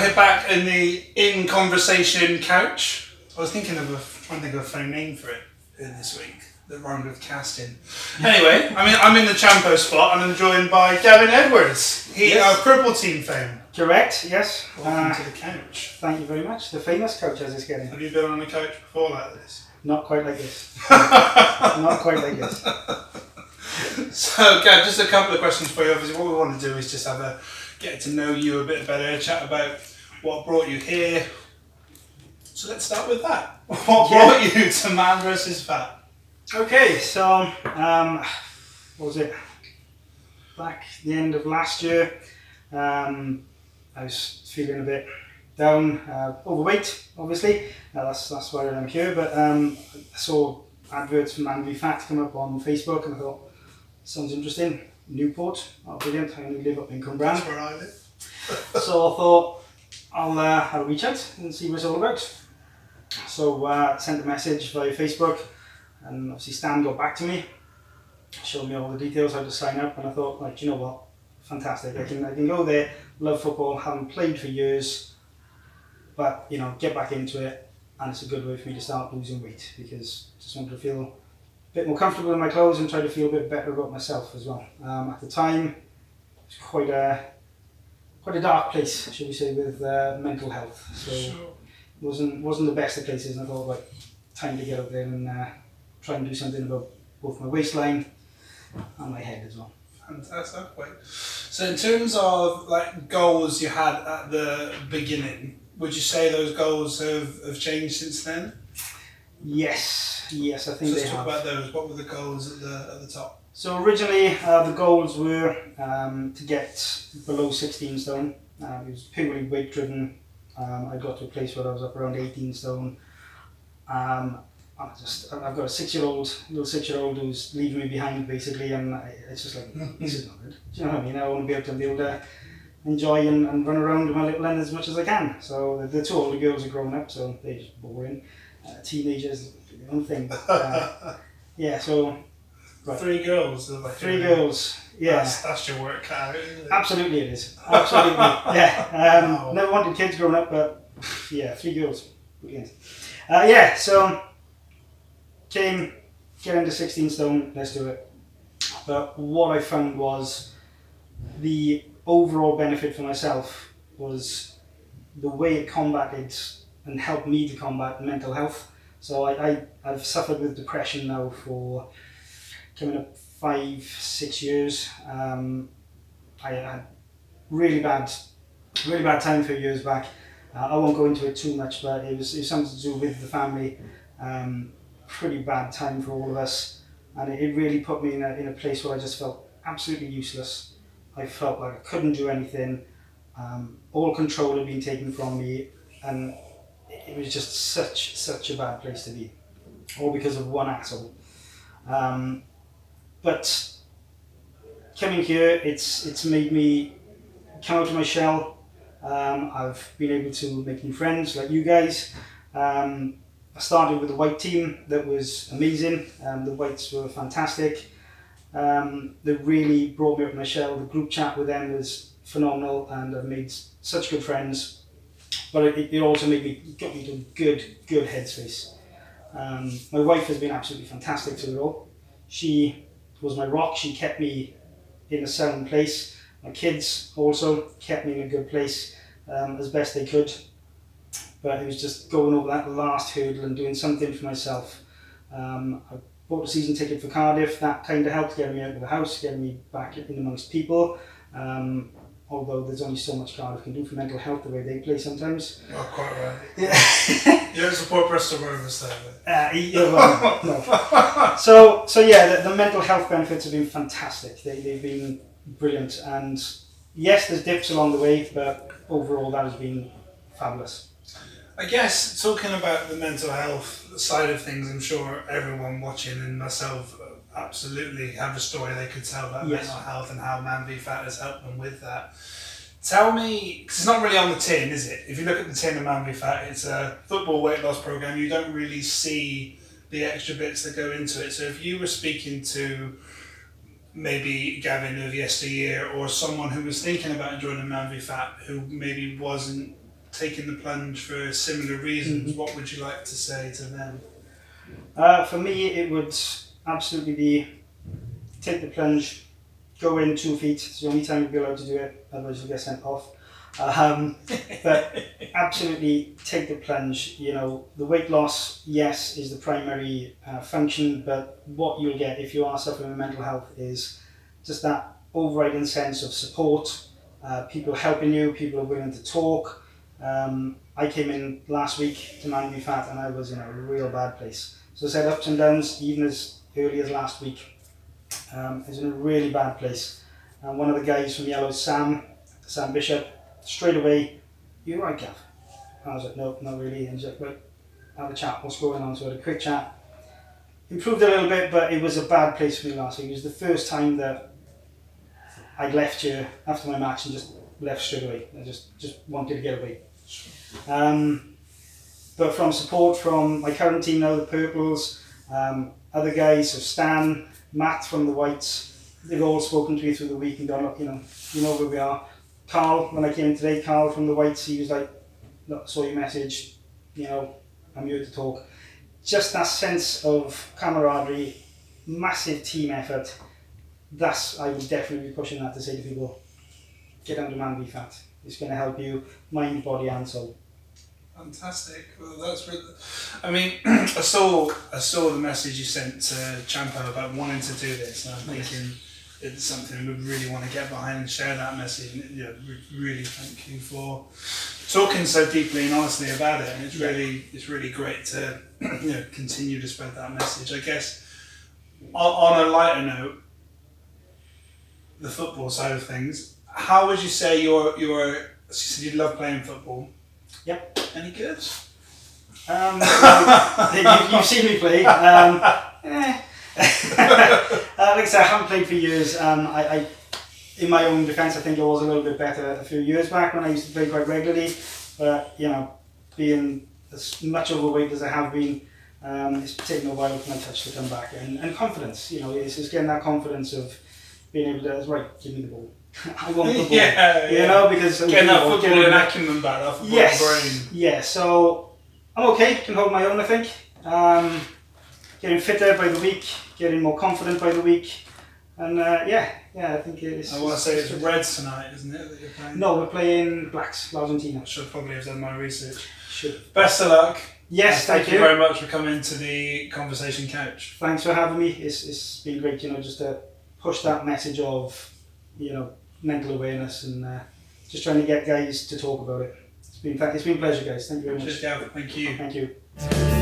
here back in the in conversation couch. I was thinking of a, trying to think of a funny name for it this week that rhymed with casting. Anyway, I mean I'm in the Champo spot and I'm joined by Gavin Edwards. He Yes. uh, Purple Team fame. Correct, yes. Welcome Uh, to the couch. thank you very much. The famous couch as it's getting. Have you been on a couch before like this? Not quite like this. Not quite like this. So, Gav, just a couple of questions for you. Obviously, what we want to do is just have a get to know you a bit better, chat about what brought you here. So let's start with that. What Yeah. brought you to Man versus Fat? Okay, so um, what was it? Back the end of last year, um, I was feeling a bit down, uh, overweight. Obviously, uh, that's that's why I'm here. But um, I saw adverts for Man v Fat come up on Facebook, and I thought sounds interesting. Newport, oh brilliant! I only live up in Cwmbran. That's where I live. so I thought I'll, uh, I'll reach out and see what it's all about. So uh, sent a message via Facebook, and obviously Stan got back to me, showed me all the details how to sign up, and I thought, like, you know what, fantastic! I can I can go there, love football, haven't played for years, but you know, get back into it, and it's a good way for me to start losing weight because I just wanted to feel a bit more comfortable in my clothes and try to feel a bit better about myself as well. Um, at the time, it was quite a quite a dark place, shall we say, with uh, mental health. So Sure. wasn't wasn't the best of places, and I thought, like, time to get out there and uh, try and do something about both my waistline and my head as well. Fantastic. So, in terms of like goals you had at the beginning, would you say those goals have, have changed since then? Yes, yes, I think let's they talk have. about those. What were the goals at the at the top? So originally, uh, the goals were um, to get below 16 stone. Um, it was purely weight driven. Um, I got to a place where I was up around 18 stone. Um, I just, I've got a six-year-old, little six-year-old who's leaving me behind basically, and I, it's just like this is not good. Do you know what I mean? I want to be able to be able to enjoy and, and run around with my little end as much as I can. So the, the two older girls are grown up, so they're just boring. Uh, teenagers, one thing. Uh, yeah, so Right. Three girls. Like three girls. Yeah. That's, that's your work out. Absolutely, it is. Absolutely, yeah. Um, Wow. Never wanted kids growing up, but yeah, three girls. Brilliant. Uh, yeah, so came, get into 16 stone, let's do it. But what I found was the overall benefit for myself was the way it combated and helped me to combat mental health. So I, I, I've suffered with depression now for coming up five, six years. Um, I had really bad, really bad time a few years back. Uh, I won't go into it too much, but it was, it was something to do with the family. Um, pretty bad time for all of us, and it, it really put me in a, in a place where I just felt absolutely useless. I felt like I couldn't do anything. Um, all control had been taken from me, and it was just such such a bad place to be, all because of one asshole. Um, but coming here, it's it's made me come out of my shell. Um, I've been able to make new friends like you guys. Um, I started with a white team that was amazing. Um, the whites were fantastic. Um, they really brought me of my shell. The group chat with them was phenomenal, and I've made such good friends. But it, it also made me got me to a good good headspace. Um, my wife has been absolutely fantastic through it all. She was my rock. She kept me in a sound place. My kids also kept me in a good place um, as best they could. But it was just going over that last hurdle and doing something for myself. Um, I bought a season ticket for Cardiff. That kind of helped getting me out of the house, getting me back in amongst people. Um, although there's only so much Cardiff can do for mental health the way they play sometimes. Oh, quite right. Yeah. You don't support Bristol Rovers, though. Uh, yeah, well, no. So, so yeah, the, the mental health benefits have been fantastic. They, they've been brilliant. And yes, there's dips along the way, but overall that has been fabulous. I guess talking about the mental health side of things, I'm sure everyone watching and myself absolutely have a story they could tell about Yes. mental health and how Man v Fat has helped them with that. Tell me, because it's not really on the tin, is it? If you look at the tin of Man v Fat, it's a football weight loss program. You don't really see the extra bits that go into it. So if you were speaking to maybe Gavin of yesteryear or someone who was thinking about joining Man v Fat who maybe wasn't taking the plunge for similar reasons, what would you like to say to them? Uh, for me, it would absolutely be take the plunge, go in two feet. It's the only time you'll be allowed to do it, otherwise you'll get sent off. Um, but absolutely take the plunge. You know, the weight loss, yes, is the primary uh, function, but what you'll get if you are suffering with mental health is just that overriding sense of support, uh, people helping you, people are willing to talk. Um, I came in last week to Man Fat and I was in a real bad place. So I said ups and downs, even as early as last week. Um, in a really bad place. And one of the guys from Yellow, Sam, Sam Bishop, straight away, you right, Gav? I was like, no, not really. And he's like, right, have a chat, what's going on? So I had a quick chat. Improved a little bit, but it was a bad place for me last week. It was the first time that I'd left here after my match and just left straight away. I just, just wanted to get away. Um, but from support from my current team now, the Purples, um, other guys, so Stan, Matt from the Whites, they've all spoken to me through the week and gone, look, you know, you know where we are. Carl, when I came in today, Carl from the Whites, he was like, look, saw your message, you know, I'm here to talk. Just that sense of camaraderie, massive team effort. That's I would definitely be pushing that to say to people, get to Man v Fat. It's going to help you mind, body, and soul. Fantastic. Well, that's really, I mean, I saw I saw the message you sent to Champo about wanting to do this, and I'm thinking it's something we really want to get behind and share that message. And, yeah, really thank you for talking so deeply and honestly about it. And it's really it's really great to you know continue to spread that message. I guess on, on a lighter note, the football side of things. How would you say your your you said you love playing football? Yep. Any good? Um, you, you've seen me play. Um, eh. uh, like I said, I haven't played for years. Um, I, I, in my own defence, I think I was a little bit better a few years back when I used to play quite regularly. But you know, being as much overweight as I have been, um, it's taken a while for my touch to come back. And, and confidence, you know, it's just getting that confidence of being able to, right, give me the ball. I want the ball. yeah, You know, because Getting that you know, footballing acumen back, that footballing Yes. brain. Yeah, so I'm okay, can hold my own, I think. Um, getting fitter by the week, getting more confident by the week. And uh, yeah, yeah, I think it's. I want to say it's Reds tonight, isn't it, that you're playing? No, we're playing Blacks, Argentina. I should probably have done my research. Should. Best of luck. Yes, thank, thank you you. very much for coming to the conversation couch. Thanks for having me. It's, it's been great, you know, just to push that message of, you know, mental awareness and uh, just trying to get guys to talk about it. It's been, it's been a pleasure, guys. Thank you very much. Cheers. Thank you. Thank you.